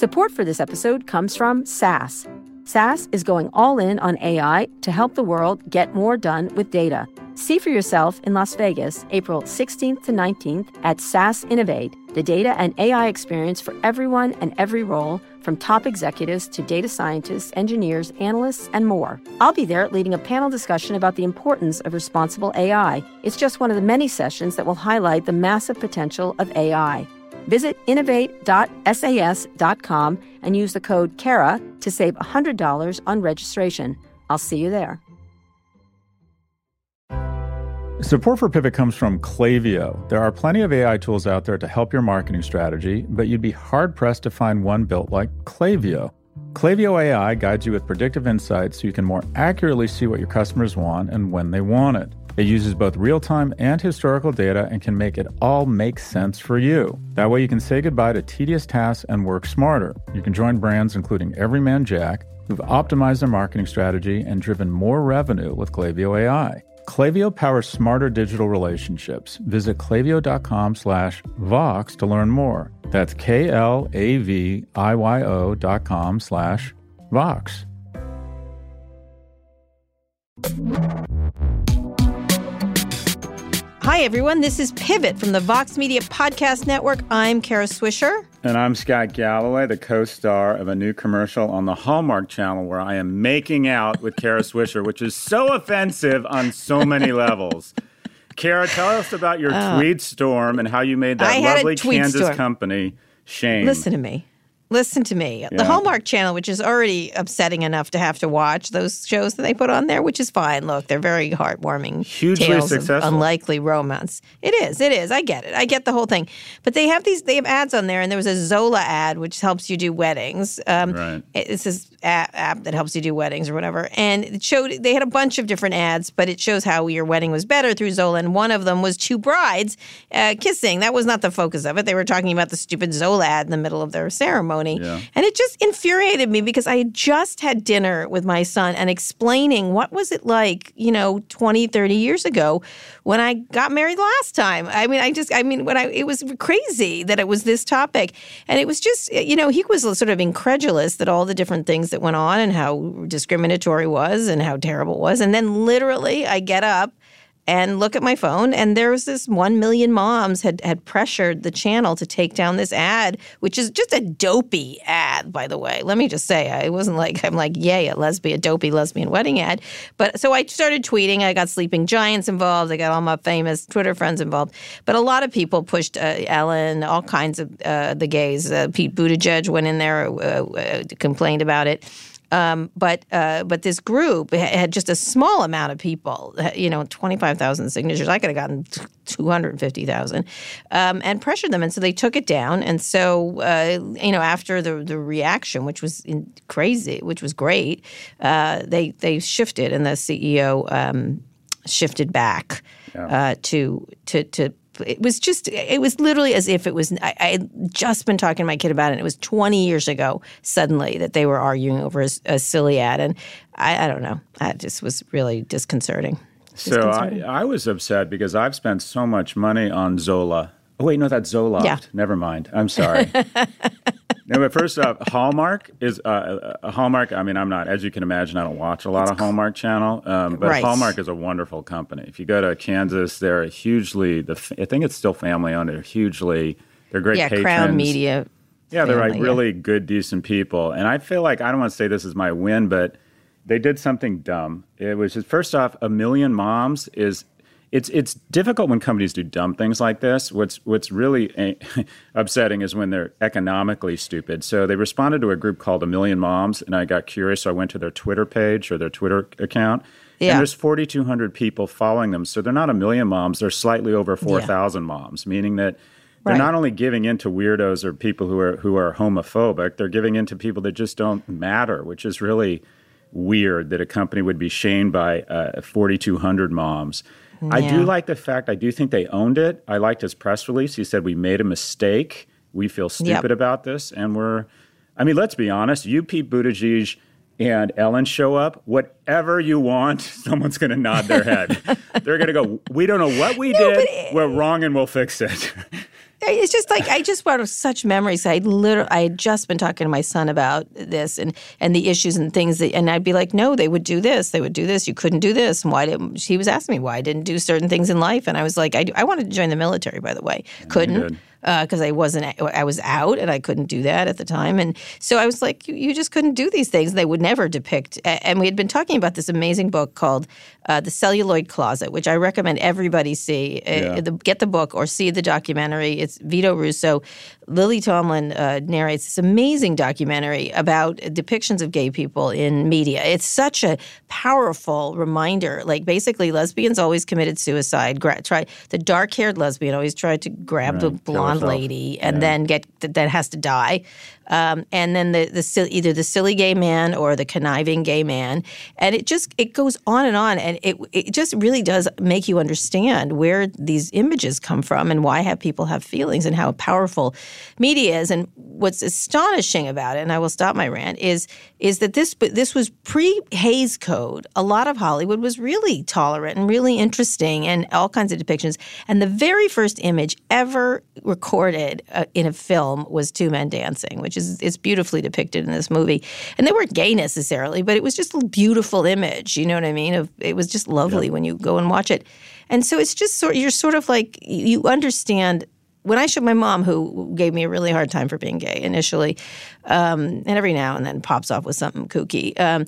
Support for this episode comes from SAS. SAS is going all in on AI to help the world get more done with data. See for yourself in Las Vegas, April 16th to 19th at SAS Innovate, the data and AI experience for everyone and every role, from top executives to data scientists, engineers, analysts, and more. I'll be there leading a panel discussion about the importance of responsible AI. It's just one of the many sessions that will highlight the massive potential of AI. Visit innovate.sas.com and use the code KARA to save $100 on registration. I'll see you there. Support for Pivot comes from Klaviyo. There are plenty of AI tools out there to help your marketing strategy, but you'd be hard pressed to find one built like Klaviyo. Klaviyo AI guides you with predictive insights so you can more accurately see what your customers want and when they want it. It uses both real time and historical data and can make it all make sense for you. That way, you can say goodbye to tedious tasks and work smarter. You can join brands including Everyman Jack, who've optimized their marketing strategy and driven more revenue with Klaviyo AI. Klaviyo powers smarter digital relationships. Visit klaviyo.com slash Vox to learn more. That's K-L-A-V-I-Y-O dot com slash Vox. Hi, everyone. This is Pivot from the Vox Media Podcast Network. I'm Kara Swisher. And I'm Scott Galloway, the co star of a new commercial on the Hallmark Channel where I am making out with Kara Swisher, which is so offensive on so many levels. Kara, tell us about your uh, tweet storm and how you made that lovely Kansas storm. company shame. Listen to me. Listen to me. Yeah. The Hallmark Channel, which is already upsetting enough to have to watch those shows that they put on there, which is fine. Look, they're very heartwarming. Hugely tales successful. Of unlikely romance. It is. It is. I get it. I get the whole thing. But they have these. They have ads on there, and there was a Zola ad which helps you do weddings. Um, right. It's this app, app that helps you do weddings or whatever, and it showed. They had a bunch of different ads, but it shows how your wedding was better through Zola. And one of them was two brides uh, kissing. That was not the focus of it. They were talking about the stupid Zola ad in the middle of their ceremony, yeah. and it just infuriated me because I had just had dinner with my son and explaining what was it like, you know, 20, 30 years ago when I got married last time. I mean, I just, I mean, when I, it was crazy that it was this topic. And it was just, you know, he was sort of incredulous that all the different things that went on and how discriminatory was and how terrible it was. And then literally I get up and look at my phone and there was this 1 million moms had had pressured the channel to take down this ad which is just a dopey ad by the way. Let me just say I wasn't like i'm like yay a lesbian dopey lesbian wedding ad. But so i started tweeting. I got sleeping giants involved. I got all my famous twitter friends involved. But a lot of people pushed uh, ellen all kinds of uh, the gays uh, pete buttigieg went in there uh, uh, complained about it um, but uh, but this group had just a small amount of people, you know, twenty five thousand signatures. I could have gotten two hundred fifty thousand, um, and pressured them, and so they took it down. And so uh, you know, after the the reaction, which was crazy, which was great, uh, they they shifted, and the CEO um, shifted back yeah. Uh, to to to it was just it was literally as if it was I, I, had just been talking to my kid about it. And it was 20 years ago suddenly that they were arguing over a, a silly ad, and I, I don't know. That just was really disconcerting. So I, I, was upset because I've spent so much money on Zola. Oh wait, no, that's Zoloft. Yeah. Never mind. I'm sorry. No, but first off, Hallmark is uh, a Hallmark. I mean, I'm not, as you can imagine, I don't watch a lot it's of Hallmark Channel, um, but right. Hallmark is a wonderful company. If you go to Kansas, they're hugely. The I think it's still family owned. They're hugely. They're great. Yeah, patrons. Crown Media. Yeah, they're like really yeah. good, decent people, and I feel like I don't want to say this is my win, but they did something dumb. It was just first off, a million moms is it's it's difficult when companies do dumb things like this. What's what's really upsetting is when they're economically stupid. So they responded to a group called A Million Moms, and I got curious, so I went to their Twitter page or their Twitter account. Yeah. And there's 4,200 people following them. So they're not a million moms; they're slightly over 4,000 yeah. moms, meaning that they're right. not only giving in to weirdos or people who are who are homophobic, they're giving in to people that just don't matter, which is really weird that a company would be shamed by uh, 4,200 moms. Yeah. I do like the fact, I do think they owned it. I liked his press release. He said, We made a mistake. We feel stupid yep. about this. And we're, I mean, let's be honest, you, Pete Buttigieg, and Ellen show up, whatever you want, someone's going to nod their head. They're going to go, We don't know what we no, did. It, we're wrong and we'll fix it. it's just like I just brought such memories. I literally, I had just been talking to my son about this and and the issues and things that, and I'd be like, no, they would do this, they would do this. You couldn't do this. And why didn't? He was asking me why I didn't do certain things in life, and I was like, I, I wanted to join the military, by the way, couldn't because uh, I wasn't, I was out and I couldn't do that at the time. And so I was like, you, you just couldn't do these things. They would never depict. And we had been talking about this amazing book called uh, The Celluloid Closet, which I recommend everybody see. Uh, yeah. Uh, the, get the book or see the documentary. It's Vito Russo. Lily Tomlin uh, narrates this amazing documentary about depictions of gay people in media. It's such a powerful reminder. Like basically, lesbians always committed suicide. Gra- try the dark-haired lesbian always tried to grab right. the blonde lady and yeah. then get that has to die. Um, and then the, the either the silly gay man or the conniving gay man, and it just it goes on and on, and it it just really does make you understand where these images come from and why have people have feelings and how powerful media is. And what's astonishing about it, and I will stop my rant, is is that this this was pre Hays Code. A lot of Hollywood was really tolerant and really interesting, and all kinds of depictions. And the very first image ever recorded uh, in a film was two men dancing, which is it's beautifully depicted in this movie. And they weren't gay necessarily, but it was just a beautiful image. You know what I mean? Of, it was just lovely yeah. when you go and watch it. And so it's just sort you're sort of like you understand when I showed my mom, who gave me a really hard time for being gay initially, um, and every now and then pops off with something kooky. Um,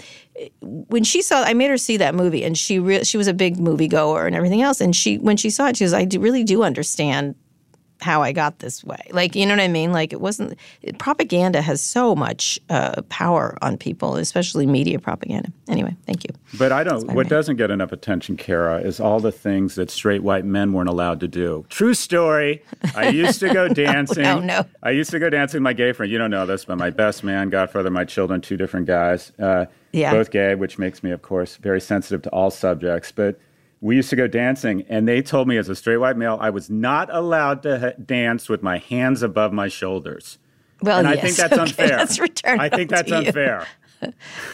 when she saw, I made her see that movie, and she re- she was a big movie goer and everything else. And she when she saw it, she was, I do, really do understand how I got this way. Like, you know what I mean? Like, it wasn't, propaganda has so much uh, power on people, especially media propaganda. Anyway, thank you. But I don't, what doesn't get enough attention, Kara, is all the things that straight white men weren't allowed to do. True story. I used to go dancing. no, no. I used to go dancing with my gay friend. You don't know this, but my best man, godfather, my children, two different guys, uh, yeah. both gay, which makes me, of course, very sensitive to all subjects. But we used to go dancing, and they told me as a straight white male I was not allowed to ha- dance with my hands above my shoulders. Well, and yes. I think that's okay, unfair. Let's return I think that's unfair.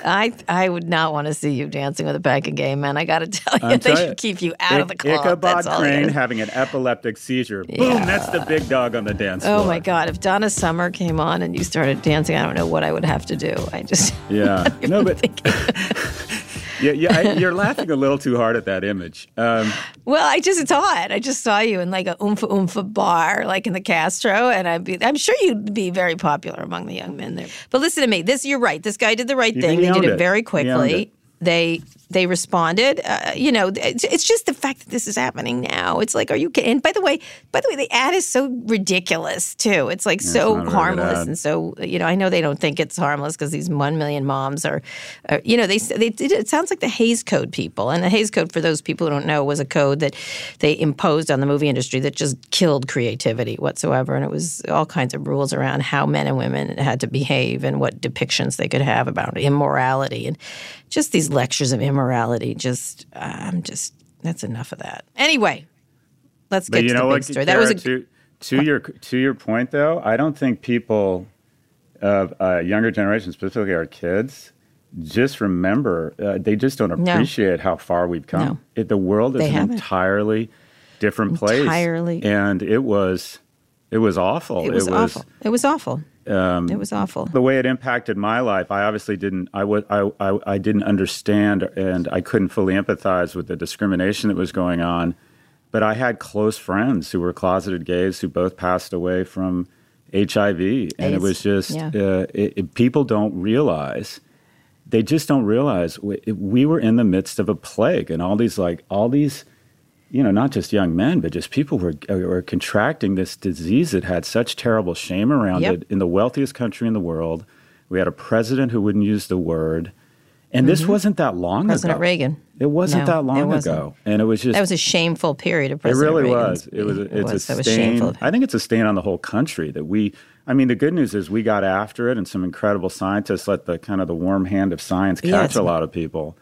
I I would not want to see you dancing with a pack of gay men. I got to tell you, they should keep you out I- of the club. Ichabod Crane having an epileptic seizure. Yeah. Boom! That's the big dog on the dance oh, floor. Oh my God! If Donna Summer came on and you started dancing, I don't know what I would have to do. I just yeah. no, but yeah, yeah, I, you're laughing a little too hard at that image. Um, well, I just saw it. I just saw you in like a oomfa oomfa bar, like in the Castro, and I'd be, I'm sure you'd be very popular among the young men there. But listen to me. This, you're right. This guy did the right thing. They did it, it very quickly. They they responded. Uh, you know, it's, it's, just the fact that this is happening now. It's like, are you kidding? And by the way, by the way, the ad is so ridiculous too. It's like yeah, so it's harmless and so you know. I know they don't think it's harmless because these one million moms are, are, you know, they they it sounds like the Hays Code people. And the Hays Code, for those people who don't know, was a code that they imposed on the movie industry that just killed creativity whatsoever. And it was all kinds of rules around how men and women had to behave and what depictions they could have about immorality and just these lectures of immorality. Morality just, I'm just, that's enough of that. Anyway, let's get but you to know the what, big story. That was a, to, to your to your point, though. I don't think people of uh, younger generations, specifically our kids, just remember uh, they just don't appreciate no. how far we've come. No. It, the world is they an haven't. entirely different place. Entirely, and it was it was awful. It was, it was awful. It was awful. Um, it was awful. The way it impacted my life, I obviously didn't. I was I, I I didn't understand, and I couldn't fully empathize with the discrimination that was going on. But I had close friends who were closeted gays who both passed away from HIV, and it was just yeah. uh, it, it, people don't realize. They just don't realize we, we were in the midst of a plague, and all these like all these you know, not just young men, but just people were were contracting this disease that had such terrible shame around yep. it in the wealthiest country in the world. We had a president who wouldn't use the word. And mm-hmm. this wasn't that long President ago. President Reagan. It wasn't no, that long ago, and it was just that was a shameful period of President It really Reagan's. was. It was. It it's was, a stain. I think it's a stain on the whole country that we. I mean, the good news is we got after it, and some incredible scientists let the kind of the warm hand of science catch yeah, a lot of people.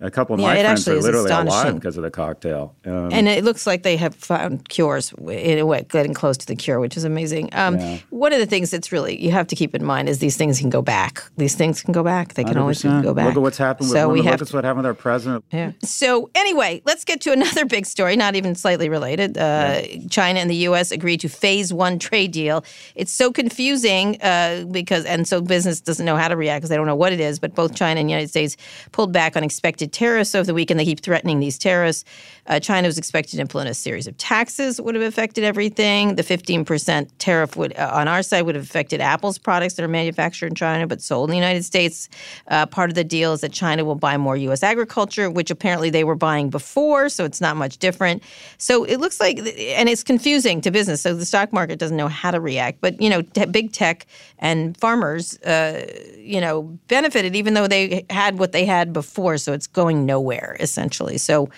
A couple of Yeah, my friends are literally alive because of the cocktail. Um, And it looks like they have found cures in a way, getting close to the cure, which is amazing. Um, Yeah. One of the things that's really you have to keep in mind is these things can go back. These things can go back. They can always 100%. go back. Look at what's happened with so women. we Look have at what happened with our president. yeah. So anyway, let's get to another big story, not even slightly related. Uh, China and the U.S. agreed to phase one trade deal. It's so confusing uh, because, and so business doesn't know how to react because they don't know what it is. But both China and the United States pulled back on expected tariffs over the weekend. They keep threatening these tariffs. Uh, China was expected to implement a series of taxes that would have affected everything. The 15% tariff would uh, on our side would have affected Apple's products that are manufactured in China but sold in the United States. Uh, part of the deal is that China will buy more U.S. agriculture, which apparently they were buying before, so it's not much different. So it looks like, and it's confusing to business. So the stock market doesn't know how to react. But you know, te- big tech and farmers, uh, you know, benefited even though they had what they had before. So it's going nowhere essentially. So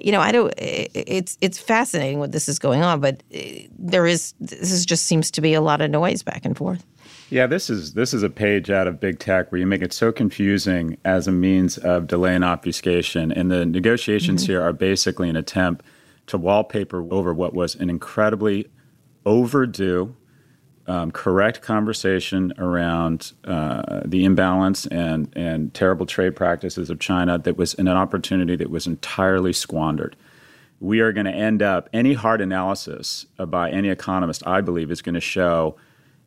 you know, I don't. It's it's fascinating what this is going on, but uh, there is this is just seems to be a lot of noise back and forth. Yeah, this is this is a page out of big tech where you make it so confusing as a means of delay and obfuscation, and the negotiations here are basically an attempt to wallpaper over what was an incredibly overdue, um, correct conversation around uh, the imbalance and and terrible trade practices of China that was an opportunity that was entirely squandered we are going to end up any hard analysis by any economist i believe is going to show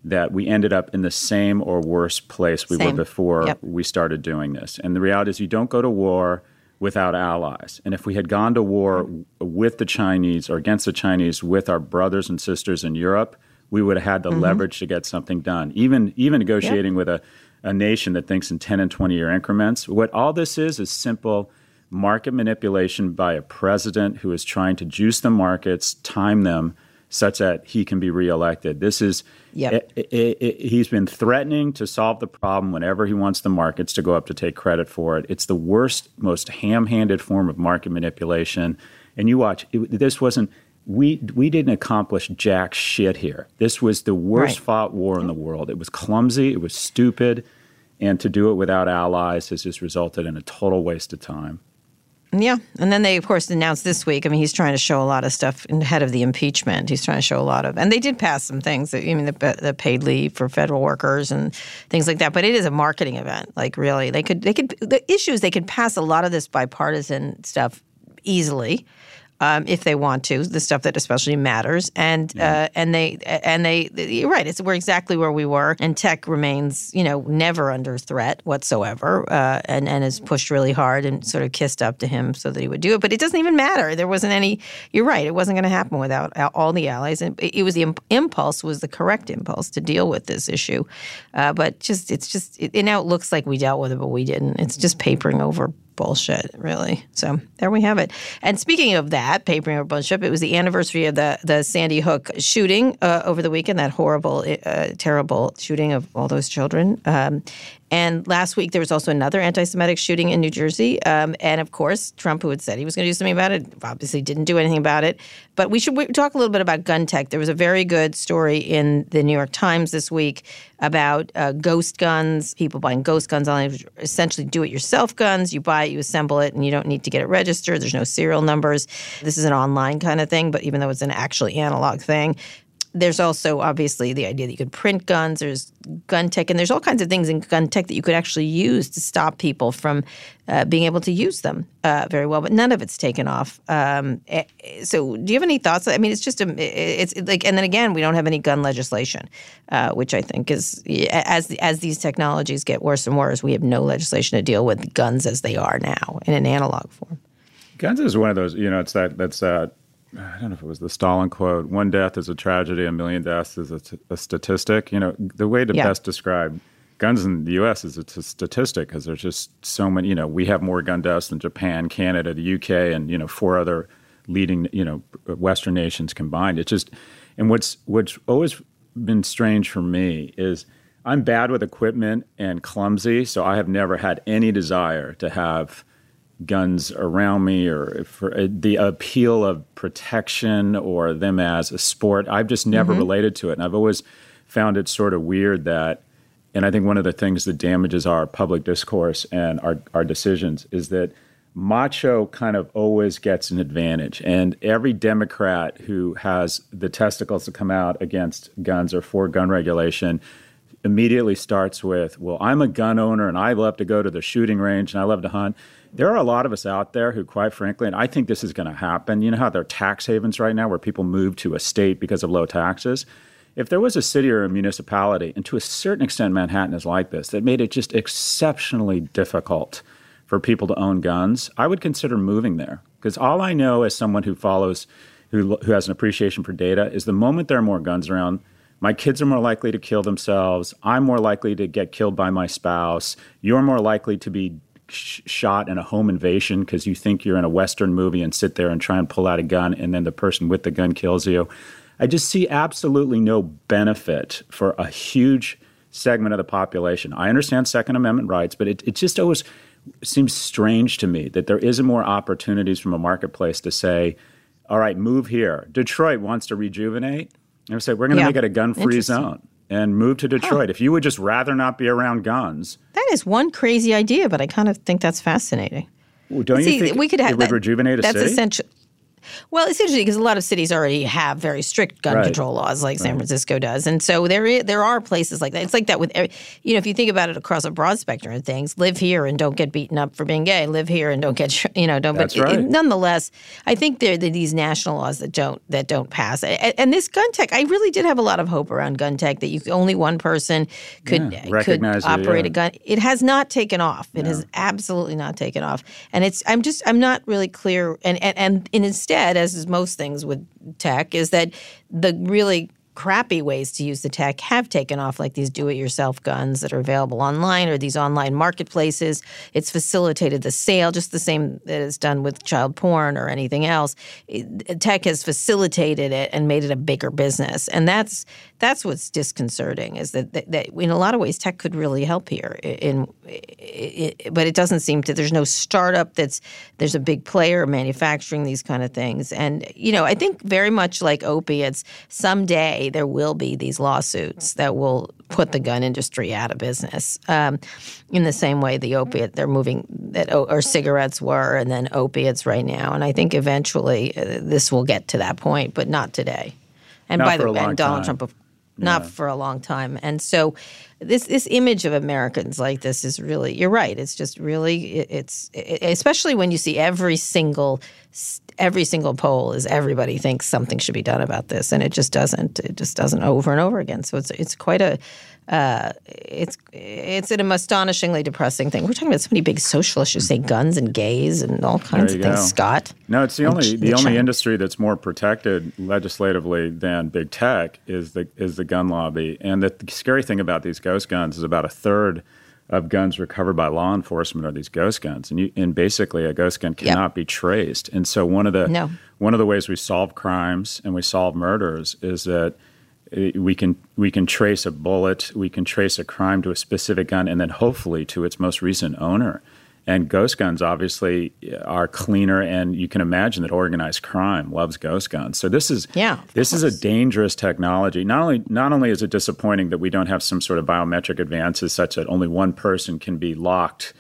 that we ended up in the same or worse place we Same. were before Yep. we started doing this and the reality is you don't go to war without allies and if we had gone to war with the chinese or against the chinese with our brothers and sisters in europe we would have had the mm-hmm. leverage to get something done even even negotiating with a, a nation that thinks in 10 and 20 year increments what all this is is simple market manipulation by a president who is trying to juice the markets, time them such that he can be reelected. This is Yep. i- i- i- he's been threatening to solve the problem whenever he wants the markets to go up to take credit for it. It's the worst, most ham-handed form of market manipulation. And you watch, it, this wasn't. We we didn't accomplish jack shit here. This was the worst Right. fought war in the world. It was clumsy. It was stupid. And to do it without allies has just resulted in a total waste of time. Yeah, and then they of course announced this week. I mean, he's trying to show a lot of stuff ahead of the impeachment. He's trying to show a lot of, and they did pass some things. I mean, the, the paid leave for federal workers and things like that. But it is a marketing event. Like really, they could they could the issue is they could pass a lot of this bipartisan stuff easily. Um, if they want to, the stuff that especially matters, and uh, and they and they, you're right. It's we're exactly where we were, and tech remains, you know, never under threat whatsoever, uh, and and is pushed really hard and sort of kissed up to him so that he would do it. But it doesn't even matter. There wasn't any. You're right. It wasn't going to happen without all the allies, and it it was the imp- impulse was the correct impulse to deal with this issue, uh, but just it's just it, it now it looks like we dealt with it, but we didn't. It's just papering over bullshit, really. So there we have it. And speaking of that, papering over bullshit, it was the anniversary of the the Sandy Hook shooting uh, over the weekend. That horrible, uh, terrible shooting of all those children. Um, and last week there was also another anti-Semitic shooting in New Jersey. Um, and of course, Trump, who had said he was going to do something about it, obviously didn't do anything about it. But we should talk a little bit about gun tech. There was a very good story in the New York Times this week about uh, ghost guns, people buying ghost guns, online, essentially do-it-yourself guns. You buy it, you assemble it, and you don't need to get it registered. There's no serial numbers. This is an online kind of thing, but even though it's an actually analog thing, there's also obviously the idea that you could print guns. There's gun tech, and there's all kinds of things in gun tech that you could actually use to stop people from uh, being able to use them uh, very well. But none of it's taken off. Um, eh, so, do you have any thoughts? I mean, it's just a, it's like, and then again, we don't have any gun legislation, uh, which I think is as as these technologies get worse and worse, we have no legislation to deal with guns as they are now in an analog form. Guns is one of those, you know, it's that, that's that, I don't know if it was the Stalin quote, one death is a tragedy, a million deaths is a, t- a statistic. You know, the way to Yeah. best describe guns in the U.S. is a t- statistic because there's just so many, you know, we have more gun deaths than Japan, Canada, the U.K., and, you know, four other leading, you know, Western nations combined. It's just, and what's, what's always been strange for me is I'm bad with equipment and clumsy, so I have never had any desire to have guns around me or for uh, the appeal of protection or them as a sport. I've just never related to it. And I've always found it sort of weird that, and I think one of the things that damages our public discourse and our, our decisions is that macho kind of always gets an advantage. And every Democrat who has the testicles to come out against guns or for gun regulation immediately starts with, well, I'm a gun owner and I love to go to the shooting range and I love to hunt. There are a lot of us out there who, quite frankly, and I think this is going to happen. You know how there are tax havens right now where people move to a state because of low taxes? If there was a city or a municipality, and to a certain extent Manhattan is like this, that made it just exceptionally difficult for people to own guns, I would consider moving there. Because all I know as someone who follows, who, who has an appreciation for data, is the moment there are more guns around, my kids are more likely to kill themselves. I'm more likely to get killed by my spouse. You're more likely to be sh- shot in a home invasion because you think you're in a Western movie and sit there and try and pull out a gun, and then the person with the gun kills you. I just see absolutely no benefit for a huge segment of the population. I understand Second Amendment rights, but it, it just always seems strange to me that there isn't more opportunities from a marketplace to say, all right, move here. Detroit wants to rejuvenate. And say, we're going to yeah. make it a gun free zone and move to Detroit. Huh. If you would just rather not be around guns. That is one crazy idea, but I kind of think that's fascinating. Well, don't See, you think we could have, it would that, rejuvenate a that's city? Essential, well, it's interesting because a lot of cities already have very strict gun right. control laws, like San Francisco does, and so there there are places like that. It's like that with you know if you think about it across a broad spectrum of things, live here and don't get beaten up for being gay. Live here and don't get you know don't. That's but right. it, nonetheless, I think there are these national laws that don't that don't pass. And, and, this gun tech, I really did have a lot of hope around gun tech that you only one person could yeah, could uh, operate it, yeah. a gun. It has not taken off. It has absolutely not taken off, and it's I'm just I'm not really clear. And and and, and instead, as is most things with tech is that the really crappy ways to use the tech have taken off, like these do it yourself guns that are available online or these online marketplaces. It's facilitated the sale, just the same that it's done with child porn or anything else. It, tech has facilitated it and made it a bigger business. And that's that's what's disconcerting is that, that, that in a lot of ways tech could really help here in, in, but it doesn't seem to there's no startup that's there's a big player manufacturing these kind of things and you know i think very much like opiates someday there will be these lawsuits that will put the gun industry out of business um, in the same way the opiate they're moving that or cigarettes were and then opiates right now and i think eventually uh, this will get to that point but not today and not by the way Donald time. Trump not yeah. for a long time. And so this this image of Americans like this is really you're right. It's just really it's it, especially when you see every single every single poll is everybody thinks something should be done about this and it just doesn't. It just doesn't over and over again. So it's it's quite a uh, it's it's an astonishingly depressing thing. We're talking about so many big social issues, say guns and gays and all kinds of things. Go. Scott, no, it's the only the, the only industry that's more protected legislatively than big tech is the is the gun lobby. And the, the scary thing about these ghost guns is about a third of guns recovered by law enforcement are these ghost guns, and you, and basically a ghost gun cannot yep. be traced. And so one of the no. one of the ways we solve crimes and we solve murders is that eh, we can we can trace a bullet, we can trace a crime to a specific gun, and then hopefully to its most recent owner. And ghost guns obviously are cleaner, and you can imagine that organized crime loves ghost guns. So this is yeah, this is a dangerous technology. Not only not only is it disappointing that we don't have some sort of biometric advances such that only one person can be locked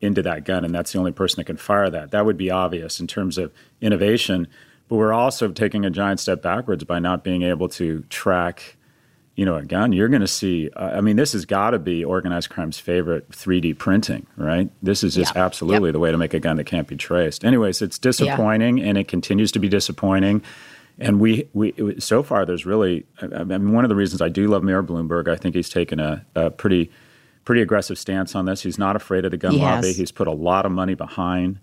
into that gun, and that's the only person that can fire that. That would be obvious in terms of innovation but we're also taking a giant step backwards by not being able to track you know a gun you're going to see uh, i mean this has got to be organized crime's favorite 3d printing right this is just yeah. absolutely yep. the way to make a gun that can't be traced anyways it's disappointing yeah. and it continues to be disappointing and we, we so far there's really I mean one of the reasons I do love Mayor Bloomberg I think he's taken a, a pretty pretty aggressive stance on this he's not afraid of the gun he lobby has. he's put a lot of money behind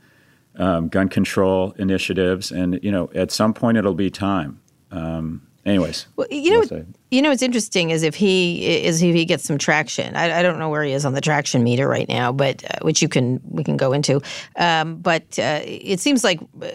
um, gun control initiatives, and you know, at some point it'll be time. Um, anyways, well, you know, you know, what's interesting is if he is if he gets some traction. I, I, don't know where he is on the traction meter right now, but uh, which you can we can go into. Um, but uh, it seems like uh,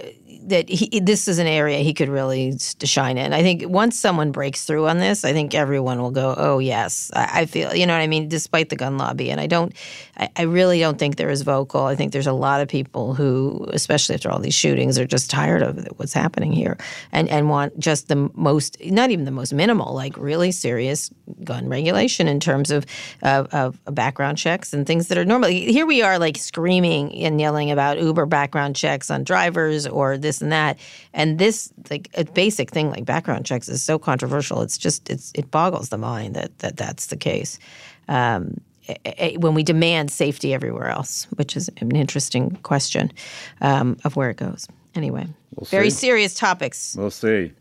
that he, this is an area he could really shine in. I think once someone breaks through on this, I think everyone will go, "Oh yes, I, I feel." You know what I mean? Despite the gun lobby, and I don't, I, I, really don't think they're as vocal. I think there's a lot of people who, especially after all these shootings, are just tired of what's happening here, and and want just the most, not even the most minimal, like really serious gun regulation in terms of of, of background checks and things that are normally. Here we are, like screaming and yelling about Uber background checks on drivers or this and that. And this, like a basic thing like background checks, is so controversial. It's just it's it boggles the mind that that that's the case. Um, when we demand safety everywhere else, which is an interesting question um, of where it goes. Anyway, we'll very see. serious topics. We'll see.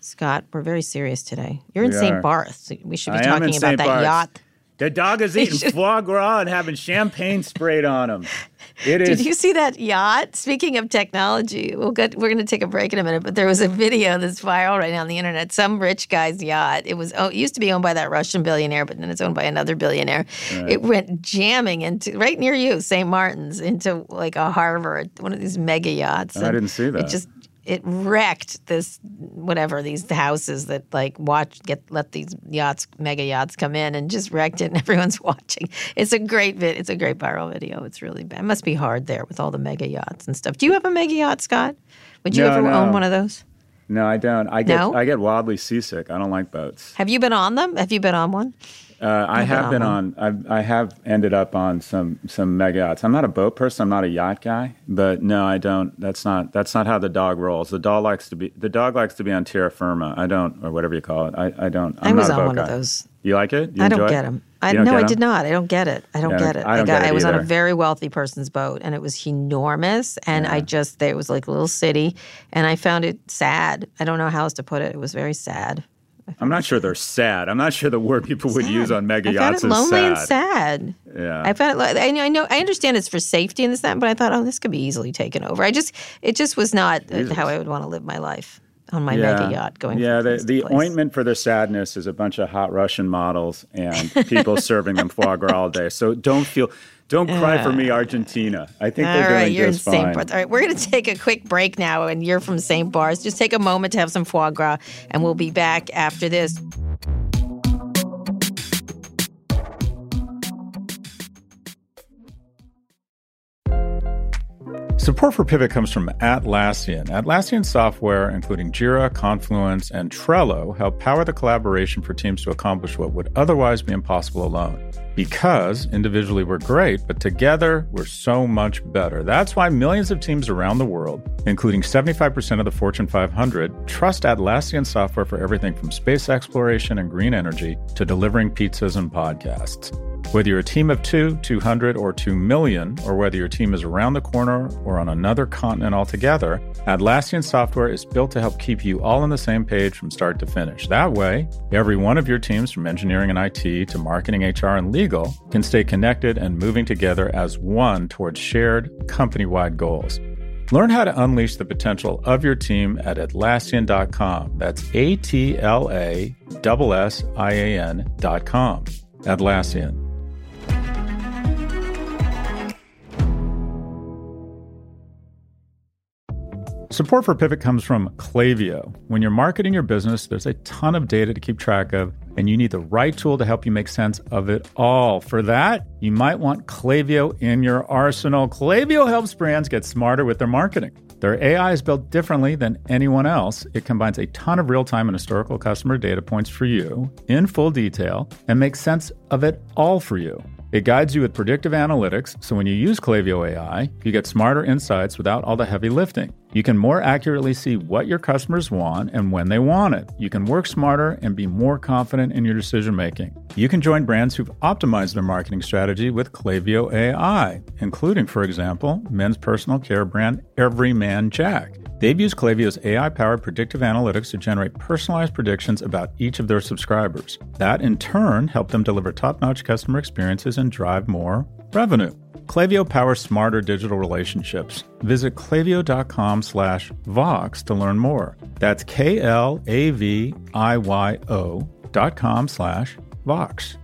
Scott, we're very serious today. You're we in St. Barth. We should be I talking about that Barth. yacht. The dog is eating foie gras and having champagne sprayed on him. It is. Did you see that yacht? Speaking of technology, we'll get, we're going to take a break in a minute, but there was a video that's viral right now on the internet. Some rich guy's yacht. It was oh, it used to be owned by that Russian billionaire, but then it's owned by another billionaire. Right. It went jamming into right near you, St. Martin's, into like a harbor, one of these mega yachts. I didn't see that. It just it wrecked this whatever these houses that like watch get let these yachts mega yachts come in and just wrecked it and everyone's watching. It's a great vid it's a great viral video. It's really bad. It must be hard there with all the mega yachts and stuff. Do you have a mega yacht scott? Would you no, ever no. own one of those? No i don't. I get no? i get wildly seasick. I don't like boats. Have you been on them? Have you been on one uh, I have been on. I've, I have ended up on some some mega yachts. I'm not a boat person. I'm not a yacht guy. But no, I don't. That's not. That's not how the dog rolls. The dog likes to be. The dog likes to be on terra firma. I don't, or whatever you call it. I, I don't. I'm i was on one guy. of those. You like it? You I don't get them. I no, I did not. I don't get it. I don't yeah, get it. I, don't got, get it I was on a very wealthy person's boat, and it was enormous. And yeah. I just, it was like a little city, and I found it sad. I don't know how else to put it. It was very sad. I'm not sure they're sad. I'm not sure the word people would use on mega yachts is lonely sad. and sad. Yeah, I found it. I know. I know. I understand it's for safety and this that, but I thought, oh, this could be easily taken over. I just, it just was not Jesus. how I would want to live my life on my yeah. mega yacht going. Yeah, the, the ointment for their sadness is a bunch of hot Russian models and people serving them foie gras all day. So don't feel don't cry uh, for me, Argentina. I think they're doing right, you're just in St. Barth. All right, we're going to take a quick break now, and you're from St. Barth. Just take a moment to have some foie gras, and we'll be back after this. Support for Pivot comes from Atlassian. Atlassian software, including Jira, Confluence, and Trello, help power the collaboration for teams to accomplish what would otherwise be impossible alone. Because individually we're great, but together we're so much better. That's why millions of teams around the world, including 75% of the Fortune 500, trust Atlassian software for everything from space exploration and green energy to delivering pizzas and podcasts. Whether you're a team of two, 200, or 2 million, or whether your team is around the corner or on another continent altogether, Atlassian software is built to help keep you all on the same page from start to finish. That way, every one of your teams, from engineering and IT to marketing, HR, and legal, can stay connected and moving together as one towards shared company wide goals. Learn how to unleash the potential of your team at Atlassian.com. That's A T L A S S I A N.com. Atlassian. Support for Pivot comes from Klaviyo. When you're marketing your business, there's a ton of data to keep track of, and you need the right tool to help you make sense of it all. For that, you might want Klaviyo in your arsenal. Klaviyo helps brands get smarter with their marketing. Their AI is built differently than anyone else. It combines a ton of real time and historical customer data points for you in full detail and makes sense of it all for you. It guides you with predictive analytics, so when you use Klaviyo AI, you get smarter insights without all the heavy lifting. You can more accurately see what your customers want and when they want it. You can work smarter and be more confident in your decision making. You can join brands who've optimized their marketing strategy with Klaviyo AI, including, for example, men's personal care brand Everyman Jack. They've used Klaviyo's AI powered predictive analytics to generate personalized predictions about each of their subscribers. That, in turn, helped them deliver top notch customer experiences and drive more revenue. Klaviyo powers smarter digital relationships. Visit klaviyo.com slash Vox to learn more. That's K L A V I Y O dot com slash Vox.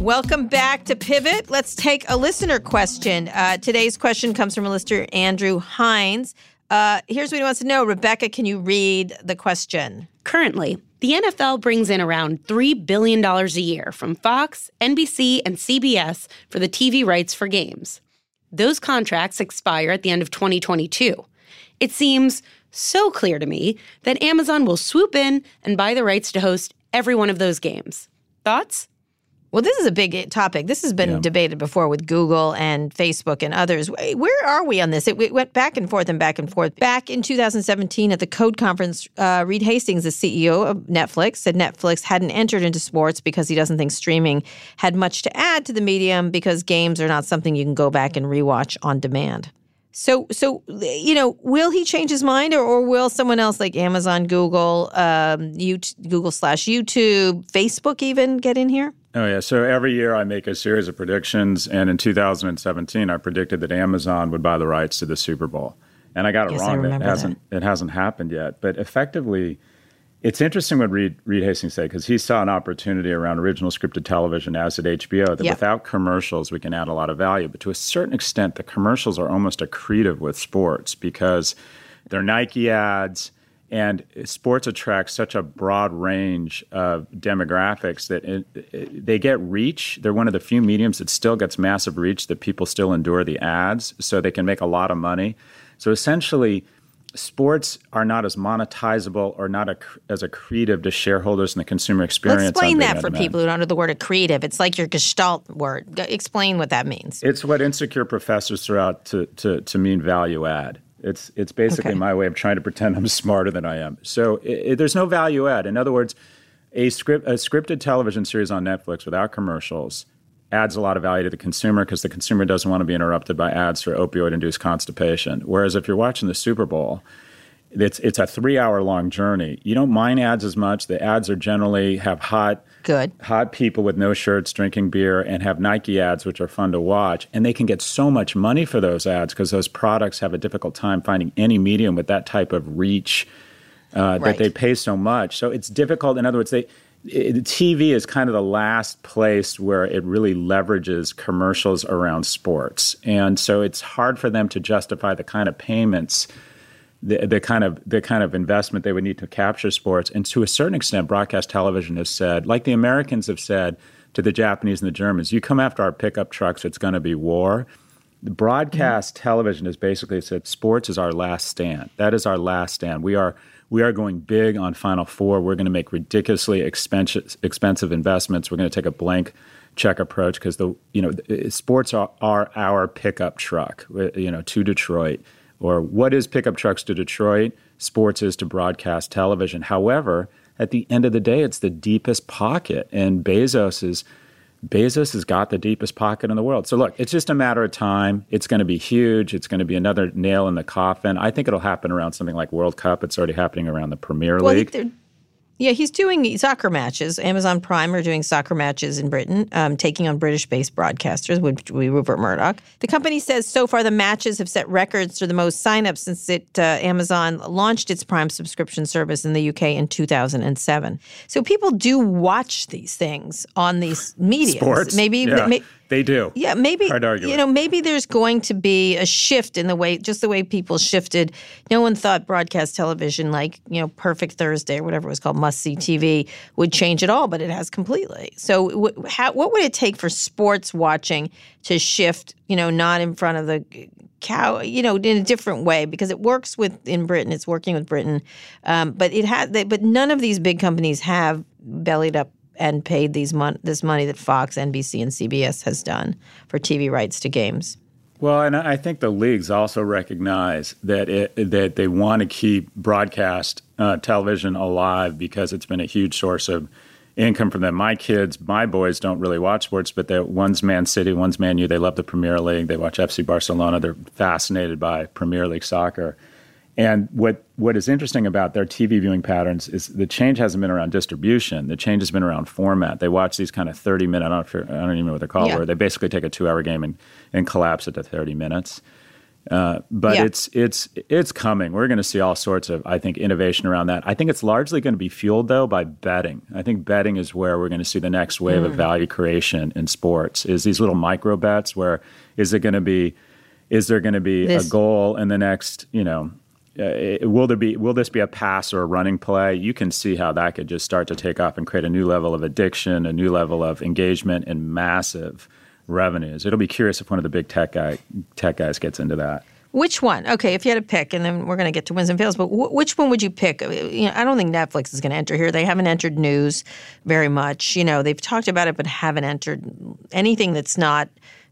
Welcome back to Pivot. Let's take a listener question. Uh, today's question comes from a listener, Andrew Hines. Uh, here's what he wants to know. Rebecca, can you read the question? Currently, the NFL brings in around $3 billion a year from Fox, NBC, and CBS for the TV rights for games. Those contracts expire at the end of 2022. It seems so clear to me that Amazon will swoop in and buy the rights to host every one of those games. Thoughts? Well, this is a big topic. This has been Yeah. debated before with Google and Facebook and others. Where are we on this? It, went back and forth and back and forth. Back in 2017 at the Code Conference, uh, Reed Hastings, the CEO of Netflix, said Netflix hadn't entered into sports because he doesn't think streaming had much to add to the medium because games are not something you can go back and rewatch on demand. So, so you know, will he change his mind, or, or will someone else like Amazon, Google, um, YouTube, Google slash YouTube, Facebook even get in here? Oh, yeah. So every year I make a series of predictions. And in 2017, I predicted that Amazon would buy the rights to the Super Bowl. And I got it Yes, wrong. It hasn't, it hasn't happened yet. But effectively, it's interesting what Reed, Reed Hastings said because he saw an opportunity around original scripted television as at HBO that Yeah. without commercials, we can add a lot of value. But to a certain extent, the commercials are almost accretive with sports because they're Nike ads. And sports attracts such a broad range of demographics that it, it- they get reach. They're one of the few mediums that still gets massive reach that people still endure the ads, so they can make a lot of money. So essentially, sports are not as monetizable or not ac- as accretive to shareholders and the consumer experience. Let's explain that for people who don't know the word accretive. It's like your gestalt word. Explain what that means. It's what insecure professors throw out to, to, to mean value add. It's, it's basically Okay. my way of trying to pretend I'm smarter than I am. So i i there's no value add. In other words, a, script, a scripted television series on Netflix without commercials adds a lot of value to the consumer because the consumer doesn't want to be interrupted by ads for opioid induced constipation. Whereas if you're watching the Super Bowl, it's, it's a three hour long journey. You don't mind ads as much. The ads are generally have hot Good. hot people with no shirts drinking beer and have Nike ads, which are fun to watch. And they can get so much money for those ads because those products have a difficult time finding any medium with that type of reach uh, Right. that they pay so much. So it's difficult. In other words, they. It, TV is kind of the last place where it really leverages commercials around sports. And so it's hard for them to justify the kind of payments the, the kind of the kind of investment they would need to capture sports. And to a certain extent, broadcast television has said, like the Americans have said to the Japanese and the Germans, you come after our pickup trucks, it's going to be war. The broadcast mm-hmm. television has basically said sports is our last stand. That is our last stand. We are we are going big on Final Four. We're going to make ridiculously expensive expensive investments. We're going to take a blank check approach because the you know sports are, are our pickup truck. You know to Detroit or what is pickup trucks to Detroit? Sports is to broadcast television. However, at the end of the day, it's the deepest pocket, and Bezos is Bezos has got the deepest pocket in the world. So look, it's just a matter of time. It's going to be huge. It's going to be another nail in the coffin. I think it'll happen around something like World Cup. It's already happening around the Premier Well, League. Yeah, he's doing soccer matches. Amazon Prime are doing soccer matches in Britain, um, taking on British-based broadcasters, which would be Rupert Murdoch. The company says so far the matches have set records for the most signups since it uh, Amazon launched its Prime subscription service in the UK in 2007. So people do watch these things on these media. Sports, maybe, yeah, may- they do. yeah, maybe Hard to argue you know maybe there's going to be a shift in the way just the way people shifted. No one thought broadcast television like you know Perfect Thursday or whatever it was called must see TV would change at all, but it has completely. So w- how, what would it take for sports watching to shift? You know, not in front of the cow. You know, in a different way because it works with in Britain. It's working with Britain, um, but it had. But none of these big companies have bellied up and paid these mon- this money that Fox, NBC, and CBS has done for TV rights to games. Well, and I think the leagues also recognize that it, that they want to keep broadcast uh, television alive because it's been a huge source of income for them. My kids, my boys, don't really watch sports, but they're one's Man City, one's Man U. They love the Premier League. They watch FC Barcelona. They're fascinated by Premier League soccer. And what, what is interesting about their TV viewing patterns is the change hasn't been around distribution. The change has been around format. They watch these kind of 30 minute, I don't, know if you're- I don't even know what they're called, Yeah. where they basically take a two hour game and, and collapse it to 30 minutes. Uh, but Yeah. it's it's it's coming. We're going to see all sorts of, I think, innovation around that. I think it's largely going to be fueled though by betting. I think betting is where we're going to see the next wave of value creation in sports. Is these little micro bets where is it going to be? Is there going to be This- a goal in the next? You know, uh, will there be? Will this be a pass or a running play? You can see how that could just start to take off and create a new level of addiction, a new level of engagement, and massive revenues. It'll be curious if one of the big tech guy tech guys gets into that. Which one? Okay, if you had to pick, and then we're going to get to wins and fails, but wh- which one would you pick? Uh, You know, I don't think Netflix is going to enter here. They haven't entered news very much. You know, they've talked about it, but haven't entered anything that's not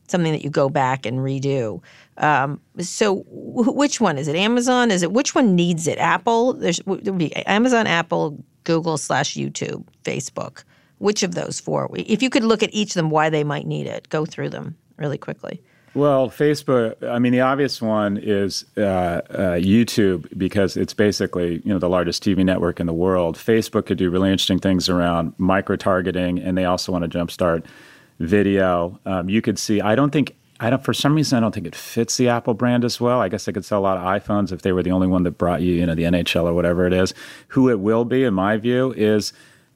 something that you go back and redo. Um, so, wh- which one is it? Amazon? Is it which one needs it? Apple? There's there would be Amazon, Apple, Google slash YouTube, Facebook. Which of those four? If you could look at each of them, why they might need it, go through them really quickly. Well, Facebook. I mean, the obvious one is uh, uh, YouTube because it's basically you know the largest TV network in the world. Facebook could do really interesting things around micro targeting, and they also want to jumpstart video. Um, you could see. I don't think. I don't. For some reason, I don't think it fits the Apple brand as well. I guess they could sell a lot of iPhones if they were the only one that brought you, you know, the NHL or whatever it is. Who it will be, in my view, is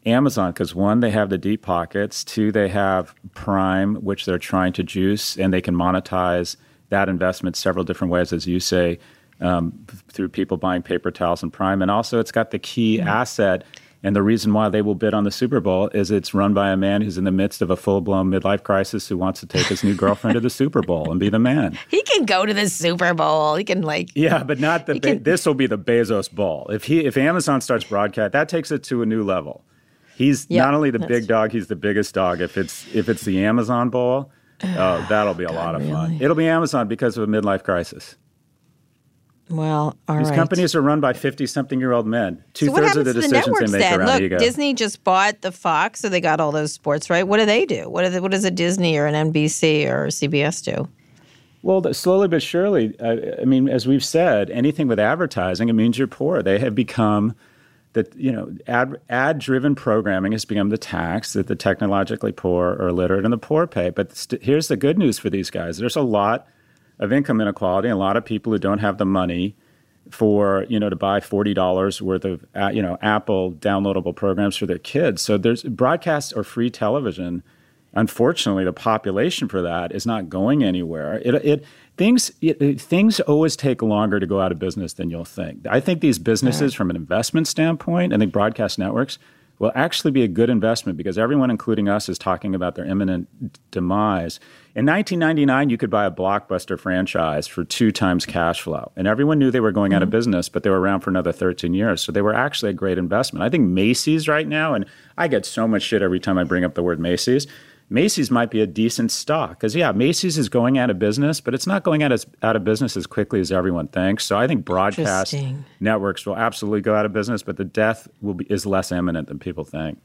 Amazon because one, they have the deep pockets. Two, they have Prime, which they're trying to juice, and they can monetize that investment several different ways, as you say, um, through people buying paper towels and Prime. And also, it's got the key asset. And the reason why they will bid on the Super Bowl is it's run by a man who's in the midst of a full blown midlife crisis who wants to take his new girlfriend to the Super Bowl and be the man. He can go to the Super Bowl. He can like Yeah, but not the. Be- can- this will be the Bezos Bowl. If he, if Amazon starts broadcast, that takes it to a new level. He's Yeah, not only the big dog, he's the biggest dog. If it's if it's the Amazon Bowl, oh, uh, that'll be a lot of fun. It'll be Amazon because of a midlife crisis. Well, all right. These companies are run by fifty-something-year-old men. Two so thirds of the to the decisions they make then? around Look. Disney just bought the Fox, so they got all those sports right. What do they do? What, they, what does a Disney or an NBC or CBS do? Well, slowly but surely, I, I mean, as we've said, anything with advertising, it means you're poor. They have become that you know ad ad driven programming has become the tax that the technologically poor or illiterate and the poor pay. But st- here's the good news for these guys: there's a lot of income inequality, and a lot of people who don't have the money for you know to buy forty dollars worth of uh, you know Apple downloadable programs for their kids. So there's broadcast or free television. Unfortunately, the population for that is not going anywhere. It, it things it, things always take longer to go out of business than you'll think. I think these businesses, from an investment standpoint, I think broadcast networks will actually be a good investment because everyone, including us, is talking about their imminent demise. In 1999, you could buy a blockbuster franchise for two times cash flow, and everyone knew they were going out of mm-hmm. business, but they were around for another 13 years. So they were actually a great investment. I think Macy's right now, and I get so much shit every time I bring up the word Macy's. Macy's might be a decent stock because yeah, Macy's is going out of business, but it's not going out, as, out of business as quickly as everyone thinks. So I think broadcast networks will absolutely go out of business, but the death will be is less imminent than people think.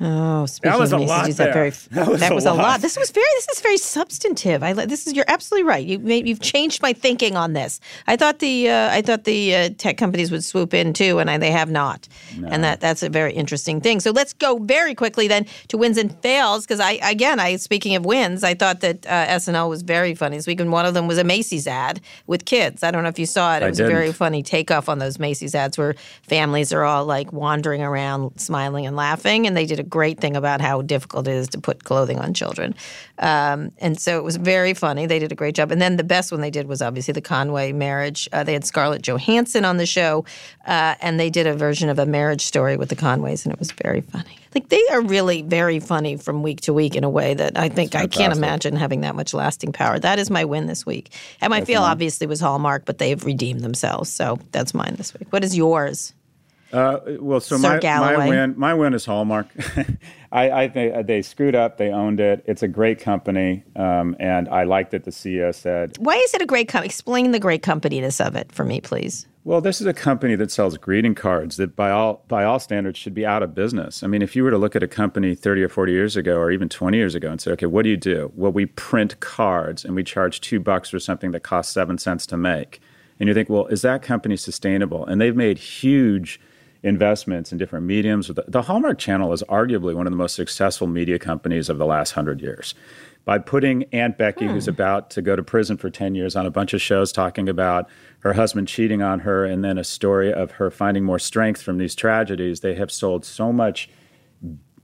Oh, speaking was of a Macy's, lot that very That was a a lot. lot. This was very this is very substantive. I this is you're absolutely right. You you've changed my thinking on this. I thought the uh, I thought the uh, tech companies would swoop in too, and I, they have not. No. And that that's a very interesting thing. So let's go very quickly then to wins and fails because I again I speaking of wins, I thought that uh, SNL was very funny this week, and one of them was a Macy's ad with kids. I don't know if you saw it. It I was a very funny takeoff on those Macy's ads where families are all like wandering around smiling and laughing. And they did a great thing about how difficult it is to put clothing on children. Um, and so it was very funny. They did a great job. And then the best one they did was obviously the Conway marriage. Uh, they had Scarlett Johansson on the show, uh, and they did a version of a marriage story with the Conways, and it was very funny. Like they are really very funny from week to week in a way that I think I can't imagine having that much lasting power. That is my win this week. And my feel obviously was Hallmark, but they've redeemed themselves. So that's mine this week. What is yours? Uh, well, so Sir my, Galloway. my win, my win is Hallmark. I, I think they screwed up. They owned it. It's a great company, um, and I like that the CEO said, Why is it a great company? Explain the great companyness of it for me, please. "Well, this is a company that sells greeting cards that, by all by all standards, should be out of business." I mean, if you were to look at a company 30 or 40 years ago, or even 20 years ago, and say, "Okay, what do you do?" Well, we print cards, and we charge two bucks for something that costs seven cents to make. And you think, well, is that company sustainable? And they've made huge investments in different mediums. The, the Hallmark Channel is arguably one of the most successful media companies of the last hundred years by putting Aunt Becky, who's hmm. about to go to prison for 10 years, on a bunch of shows talking about her husband cheating on her and then a story of her finding more strength from these tragedies. They have sold so much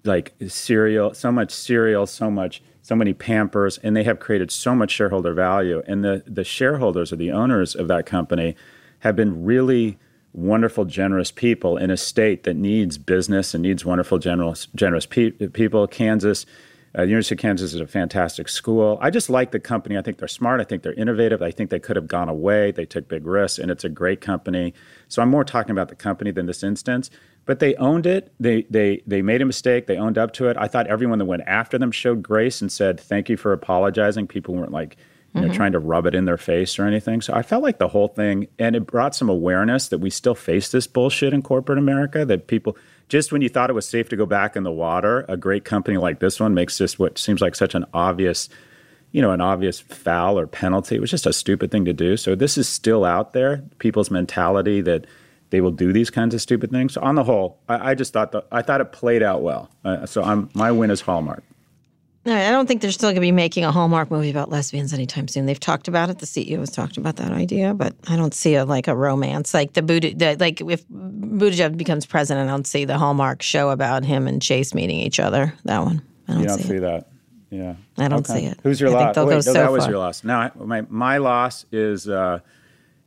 like cereal, so much cereal, so much so many pampers and they have created so much shareholder value and the the shareholders or the owners of that company have been really wonderful generous people in a state that needs business and needs wonderful generous generous pe- people Kansas uh, University of Kansas is a fantastic school. I just like the company. I think they're smart. I think they're innovative. I think they could have gone away. They took big risks, and it's a great company. So I'm more talking about the company than this instance. But they owned it. They they they made a mistake. They owned up to it. I thought everyone that went after them showed grace and said thank you for apologizing. People weren't like you know, mm-hmm. trying to rub it in their face or anything. So I felt like the whole thing, and it brought some awareness that we still face this bullshit in corporate America. That people just when you thought it was safe to go back in the water, a great company like this one makes just what seems like such an obvious, you know, an obvious foul or penalty. It was just a stupid thing to do. So this is still out there. People's mentality that they will do these kinds of stupid things. So on the whole, I, I just thought the, I thought it played out well. Uh, so I'm my win is Hallmark. I don't think they're still going to be making a Hallmark movie about lesbians anytime soon. They've talked about it. The CEO has talked about that idea, but I don't see a like a romance like the Buddha. The, like if Buttigieg becomes president, I don't see the Hallmark show about him and Chase meeting each other. That one, I don't, you don't see, see that. Yeah, I don't okay. see it. Who's your I loss? Oh, wait, no, so that was your loss. Now, my my loss is uh,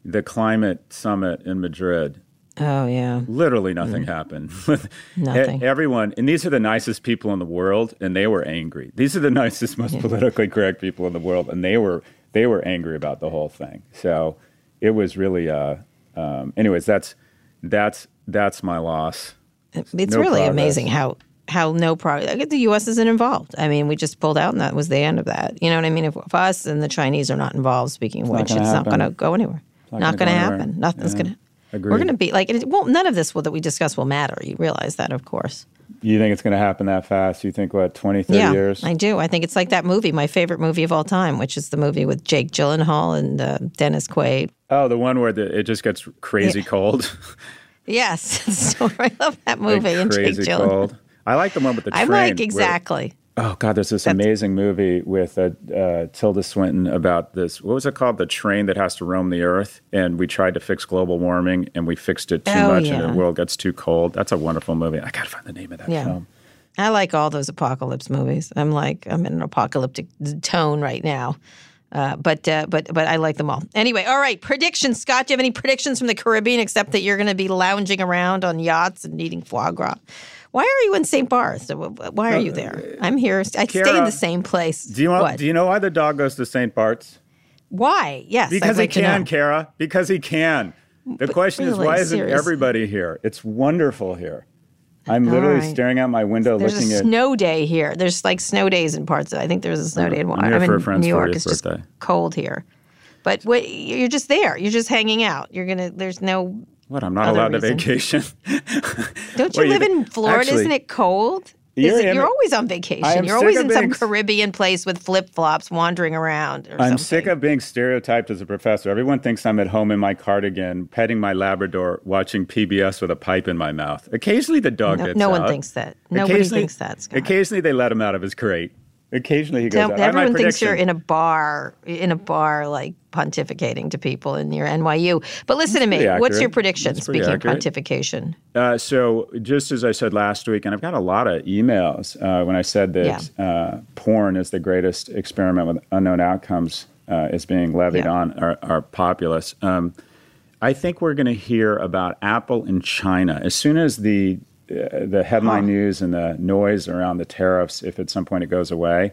the climate summit in Madrid. Oh yeah. Literally nothing mm. happened. nothing. Everyone, and these are the nicest people in the world, and they were angry. These are the nicest, most yeah. politically correct people in the world, and they were they were angry about the whole thing. So it was really. Uh, um, anyways, that's that's that's my loss. It's no really progress. amazing how how no progress. The U.S. isn't involved. I mean, we just pulled out, and that was the end of that. You know what I mean? If, if us and the Chinese are not involved, speaking of which, it's not going to go anywhere. It's not, not going to happen. Nothing's yeah. going to. Agreed. We're going to be like, it won't, none of this will, that we discuss will matter. You realize that, of course. You think it's going to happen that fast? You think, what, 20, 30 yeah, years? I do. I think it's like that movie, my favorite movie of all time, which is the movie with Jake Gyllenhaal and uh, Dennis Quaid. Oh, the one where the, it just gets crazy yeah. cold? yes. so I love that movie. Like and Jake Gyllenhaal. cold. I like the one with the train. I like exactly. Oh God, there's this That's, amazing movie with uh, uh, Tilda Swinton about this. What was it called? The train that has to roam the earth, and we tried to fix global warming, and we fixed it too oh, much, yeah. and the world gets too cold. That's a wonderful movie. I gotta find the name of that yeah. film. I like all those apocalypse movies. I'm like I'm in an apocalyptic tone right now. Uh, but uh, but but I like them all. Anyway, all right. Predictions, Scott. Do you have any predictions from the Caribbean except that you're going to be lounging around on yachts and eating foie gras? Why are you in St. Barth? Why are you uh, there? I'm here. I stay in the same place. Do you know? Do you know why the dog goes to St. Bart's? Why? Yes, because like he can, know. Kara. Because he can. The but question really, is, why isn't seriously. everybody here? It's wonderful here. I'm literally right. staring out my window, there's looking a snow day here. There's like snow days in parts. Of, I think there's a snow day in one. I'm here I'm for in a friend's New York. 40th It's just cold here. But what, you're just there. You're just hanging out. You're gonna. There's no. What? I'm not Other allowed reason. to vacation. Don't you live you- in Florida? actually, Isn't it cold? Is You're it- you're always on vacation. You're always in some Caribbean place with flip flops, wandering around. Or I'm something. sick of being stereotyped as a professor. Everyone thinks I'm at home in my cardigan, petting my Labrador, watching PBS with a pipe in my mouth. Occasionally, the dog No, gets no one thinks that. Nobody Occasionally- thinks that. Scott. Occasionally, they let him out of his crate. Occasionally, he goes out. I have my everyone thinks you're in a bar, in a bar, like pontificating to people in your NYU. But listen to me. What's your prediction? Speaking accurate. of pontification, Uh, so, just as I said last week, and I've got a lot of emails uh, when I said that uh, porn is the greatest experiment with unknown outcomes uh, is being levied Yeah. on our, our populace. Um, I think we're going to hear about Apple in China as soon as the uh, the headline Huh. news and the noise around the tariffs, if at some point it goes away.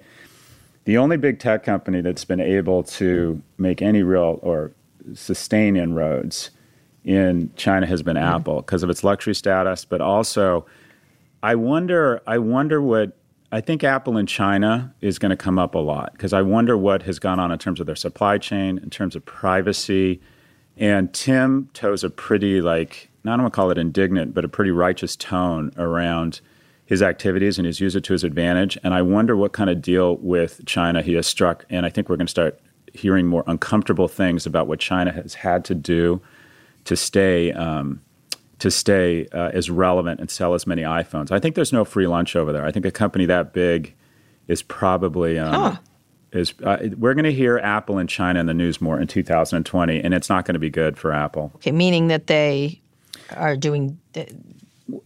The only big tech company that's been able to make any real or sustain inroads in China has been mm-hmm. Apple because of its luxury status, but also I wonder I wonder what I think Apple in China is going to come up a lot because I wonder what has gone on in terms of their supply chain, in terms of privacy. And Tim toes a pretty like not I don't want to call it indignant, but a pretty righteous tone around his activities and he's used it to his advantage. And I wonder what kind of deal with China he has struck. And I think we're going to start hearing more uncomfortable things about what China has had to do to stay um, to stay uh, as relevant and sell as many iPhones. I think there's no free lunch over there. I think a company that big is probably um, Huh. is uh, we're going to hear Apple and China in the news more in 2020, and it's not going to be good for Apple. Okay, meaning that they are doing.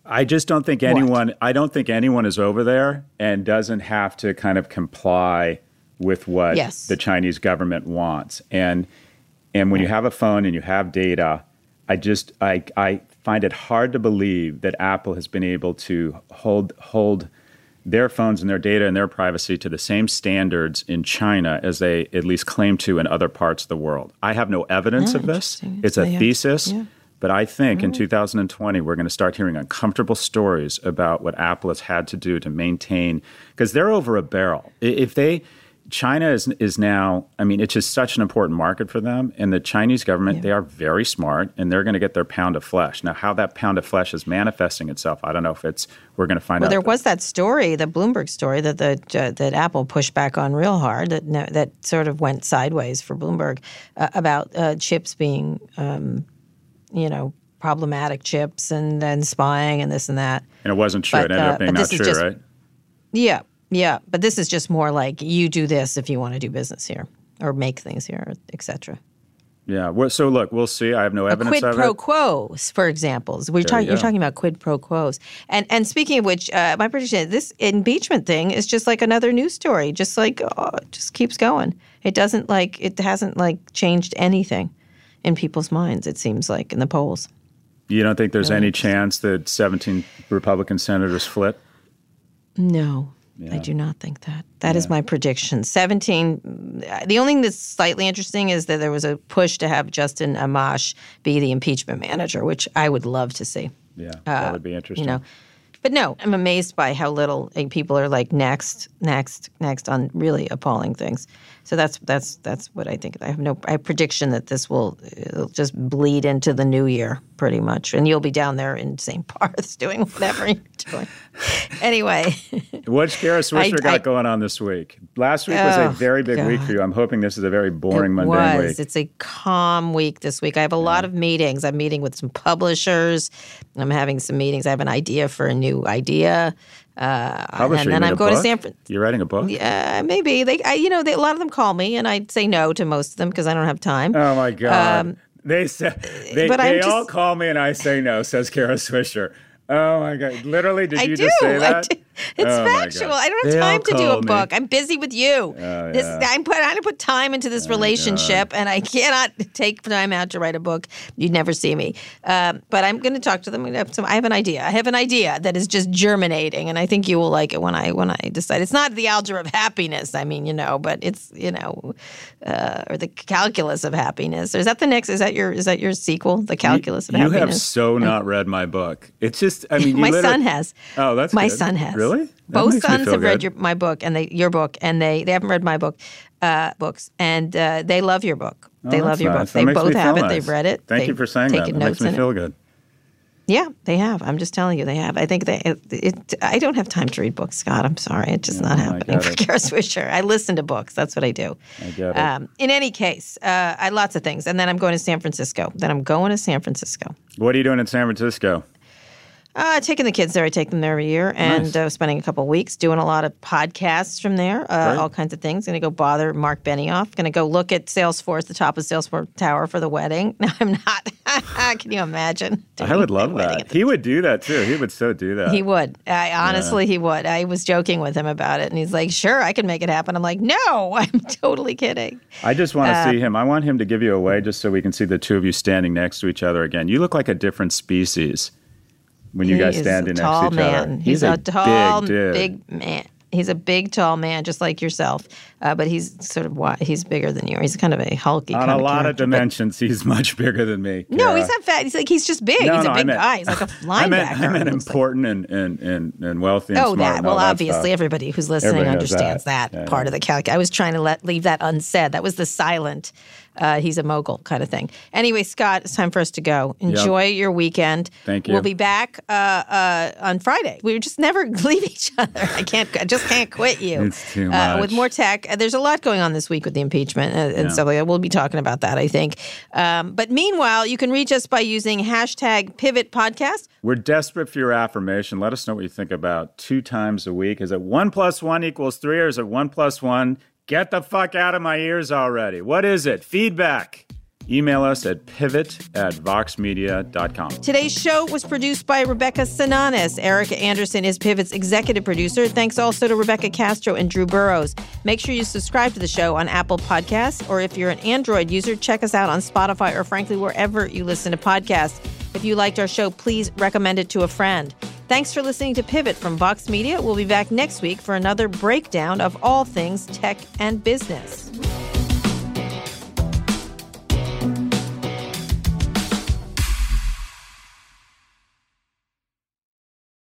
I just don't think anyone. I don't think anyone is over there and doesn't have to kind of comply with what Yes. the Chinese government wants. And and when you have a phone and you have data, I just I I find it hard to believe that Apple has been able to hold hold their phones and their data and their privacy to the same standards in China as they at least claim to in other parts of the world. I have no evidence of ah, this. It's a Yeah. thesis. Yeah. But I think in 2020, we're going to start hearing uncomfortable stories about what Apple has had to do to maintain, because they're over a barrel. If they, China is, is now, I mean, it's just such an important market for them. And the Chinese government, they are very smart and they're going to get their pound of flesh. Now, how that pound of flesh is manifesting itself, I don't know if it's, we're going to find Well, out. Well, there was that story, the Bloomberg story that the uh, that Apple pushed back on real hard. That that sort of went sideways for Bloomberg uh, about uh, chips being, um, you know, problematic chips and then spying and this and that. and it wasn't true. but, it ended uh, up being not true, just- right? Yeah, yeah, but this is just more like you do this if you want to do business here or make things here, etc. Yeah. Well, so look, we'll see. I have no evidence. A quid pro it. quos, for examples. We're talking. you You're talking about quid pro quos, and and speaking of which, uh, my prediction: is this impeachment thing is just like another news story. Just like oh, it just keeps going. It doesn't like it hasn't like changed anything in people's minds. It seems like in the polls. You don't think there's any chance that 17 Republican senators flip? No, I do not think that. That is my prediction. 17. The only thing that's slightly interesting is that there was a push to have Justin Amash be the impeachment manager, which I would love to see. Yeah, that would be interesting. Uh, You know, but no, I'm amazed by how little uh, people are like next, next, next on really appalling things. So that's that's that's what I think. I have no I have prediction that this will it'll just bleed into the new year pretty much, and you'll be down there in St. Barth's doing whatever you're doing. anyway. What's Kara Swisher I- got I- going on this week? Last week was a Oh, very big week for you. I'm hoping this is a very boring, it mundane was. week. It's a calm week this week. I have a lot of meetings. I'm meeting with some publishers. I'm having some meetings. I have an idea for a new idea. Uh, Publisher, and then I'm a going to book? San Fran. You're writing a book? Yeah, maybe they. I, you know, they, a lot of them call me, and I say no to most of them because I don't have time. Oh my God. they say, they, Um, but they I'm all call me and I say no, says Kara Swisher. Oh my God. Literally, did I you do. just say I do. It's Oh, factual. I don't have They all time to do call a me. Oh, book. I'm busy with you. this yeah. I'm put I'm to put time into this relationship, and I cannot take time out to write a book. You'd never see me. Um, but I'm going to talk to them. I have some- I have an idea. I have an idea that is just germinating, and I think you will like it when I when I decide. It's not the algebra of happiness. I mean, you know, but it's you know, uh, or the calculus of happiness. Or is that the next? Is that your is that your sequel? The calculus of You happiness. have so not read my book. It's just, I mean, my son has. Oh, that's my good. son has. Really? That Both sons feel have read your my book and they your book and they they haven't read my book uh, books and uh, they love your book. they Oh, love your nice. book. That They both have feel it. nice. They've read it. Thank They've you for saying that. That makes me in it. feel good. Yeah, they have. I'm just telling you, they have. I think they. It, it, I don't have time to read books, Scott. I'm sorry. It's just not happening for. Kara Swisher. I listen to books. That's what I do. I get it. Um, in any case, uh, I lots of things, and then I'm going to San Francisco. Then I'm going to San Francisco. what are you doing in San Francisco? Uh, taking the kids there. I take them there every year and Nice. uh, spending a couple weeks doing a lot of podcasts from there, uh, Great. all kinds of things. Going to go bother Mark Benioff. Going to go look at Salesforce, the top of Salesforce Tower for the wedding. No, I'm not. Can you imagine? I would love that. He would do that too. He would so do that. He would. I, honestly, he would. I was joking with him about it, and he's like, "Sure, I can make it happen." I'm like, "No, I'm totally kidding." I just want to Uh, see him. I want him to give you away just so we can see the two of you standing next to each other again. You look like a different species when you He guys stand a next to each man. other. He's, a, tall, big big man. He's a big, tall man, just like yourself. Uh, but he's sort of wide. He's bigger than you. He's kind of a hulky On a lot of character, but- dimensions, he's much bigger than me. No, he's not fat. He's like he's just big. No, he's no, a big meant- guy. He's like a linebacker. I meant, I meant It like. important and, and, and, and wealthy and Oh, smart. that. and Well, that obviously, stuff. everybody who's listening Everybody understands that. that, Yeah, part of the calc. I was trying to let leave that unsaid. That was the silent. Uh, he's a mogul kind of thing. Anyway, Scott, it's time for us to go. Enjoy your weekend. Thank you. We'll be back uh, uh, on Friday. We just never leave each other. I can't. I just can't quit you. It's too Uh, with more tech, uh, there's a lot going on this week with the impeachment uh, and stuff like that. We'll be talking about that, I think. Um, but meanwhile, you can reach us by using hashtag Pivot Podcast. We're desperate for your affirmation. Let us know what you think about two times a week. Is it one plus one equals three, or is it one plus one Get the fuck out of my ears already. What is it? Feedback. Email us at pivot at voxmedia.com. Today's show was produced by Rebecca Sananes. Erica Anderson is Pivot's executive producer. Thanks also to Rebecca Castro and Drew Burrows. Make sure you subscribe to the show on Apple Podcasts, or if you're an Android user, check us out on Spotify or frankly, wherever you listen to podcasts. If you liked our show, please recommend it to a friend. Thanks for listening to Pivot from Vox Media. We'll be back next week for another breakdown of all things tech and business.